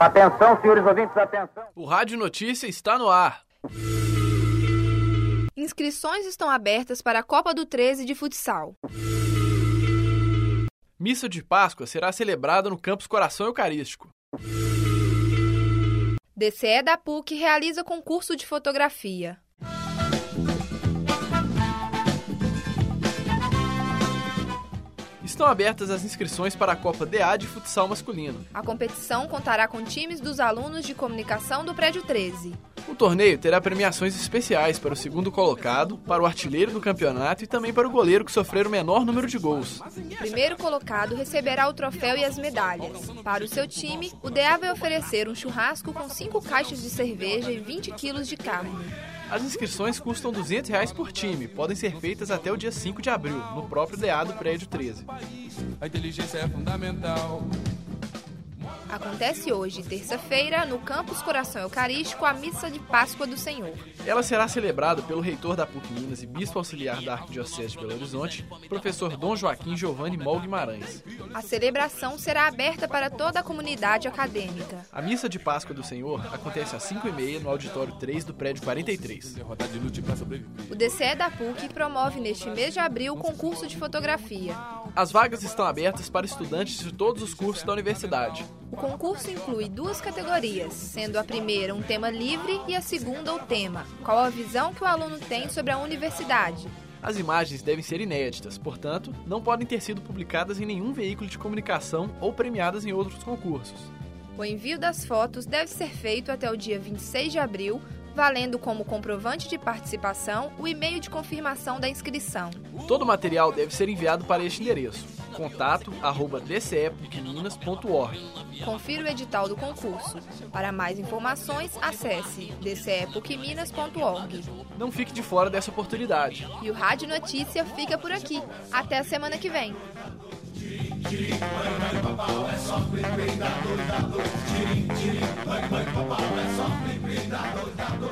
Atenção, senhores ouvintes, atenção. O Rádio Notícia está no ar. Inscrições estão abertas para a Copa do 13 de futsal. Missa de Páscoa será celebrada no Campus Coração Eucarístico. DCE da PUC realiza concurso de fotografia. Estão abertas as inscrições para a Copa DA de futsal masculino. A competição contará com times dos alunos de comunicação do Prédio 13. O torneio terá premiações especiais para o segundo colocado, para o artilheiro do campeonato e também para o goleiro que sofrer o menor número de gols. O primeiro colocado receberá o troféu e as medalhas. Para o seu time, o DA vai oferecer um churrasco com 5 caixas de cerveja e 20 quilos de carne. As inscrições custam 200 reais por time. Podem ser feitas até o dia 5 de abril, no próprio DA do Prédio 13. A inteligência é fundamental. Acontece hoje, terça-feira, no Campus Coração Eucarístico, a Missa de Páscoa do Senhor. Ela será celebrada pelo reitor da PUC Minas e bispo auxiliar da Arquidiocese de Belo Horizonte, professor Dom Joaquim Giovanni Mol Guimarães. A celebração será aberta para toda a comunidade acadêmica. A Missa de Páscoa do Senhor acontece às 5h30 no auditório 3 do prédio 43. Derrotar de lute pra sobreviver. O DCE da PUC promove neste mês de abril o concurso de fotografia. As vagas estão abertas para estudantes de todos os cursos da universidade. O concurso inclui duas categorias, sendo a primeira um tema livre e a segunda o tema, qual a visão que o aluno tem sobre a universidade. As imagens devem ser inéditas, portanto, não podem ter sido publicadas em nenhum veículo de comunicação ou premiadas em outros concursos. O envio das fotos deve ser feito até o dia 26 de abril, valendo como comprovante de participação o e-mail de confirmação da inscrição. Todo o material deve ser enviado para este endereço: contato@dcepucminas.org. Confira o edital do concurso. Para mais informações, acesse dcepucminas.org. Não fique de fora dessa oportunidade. E o Rádio Notícia fica por aqui. Até a semana que vem. caminado dando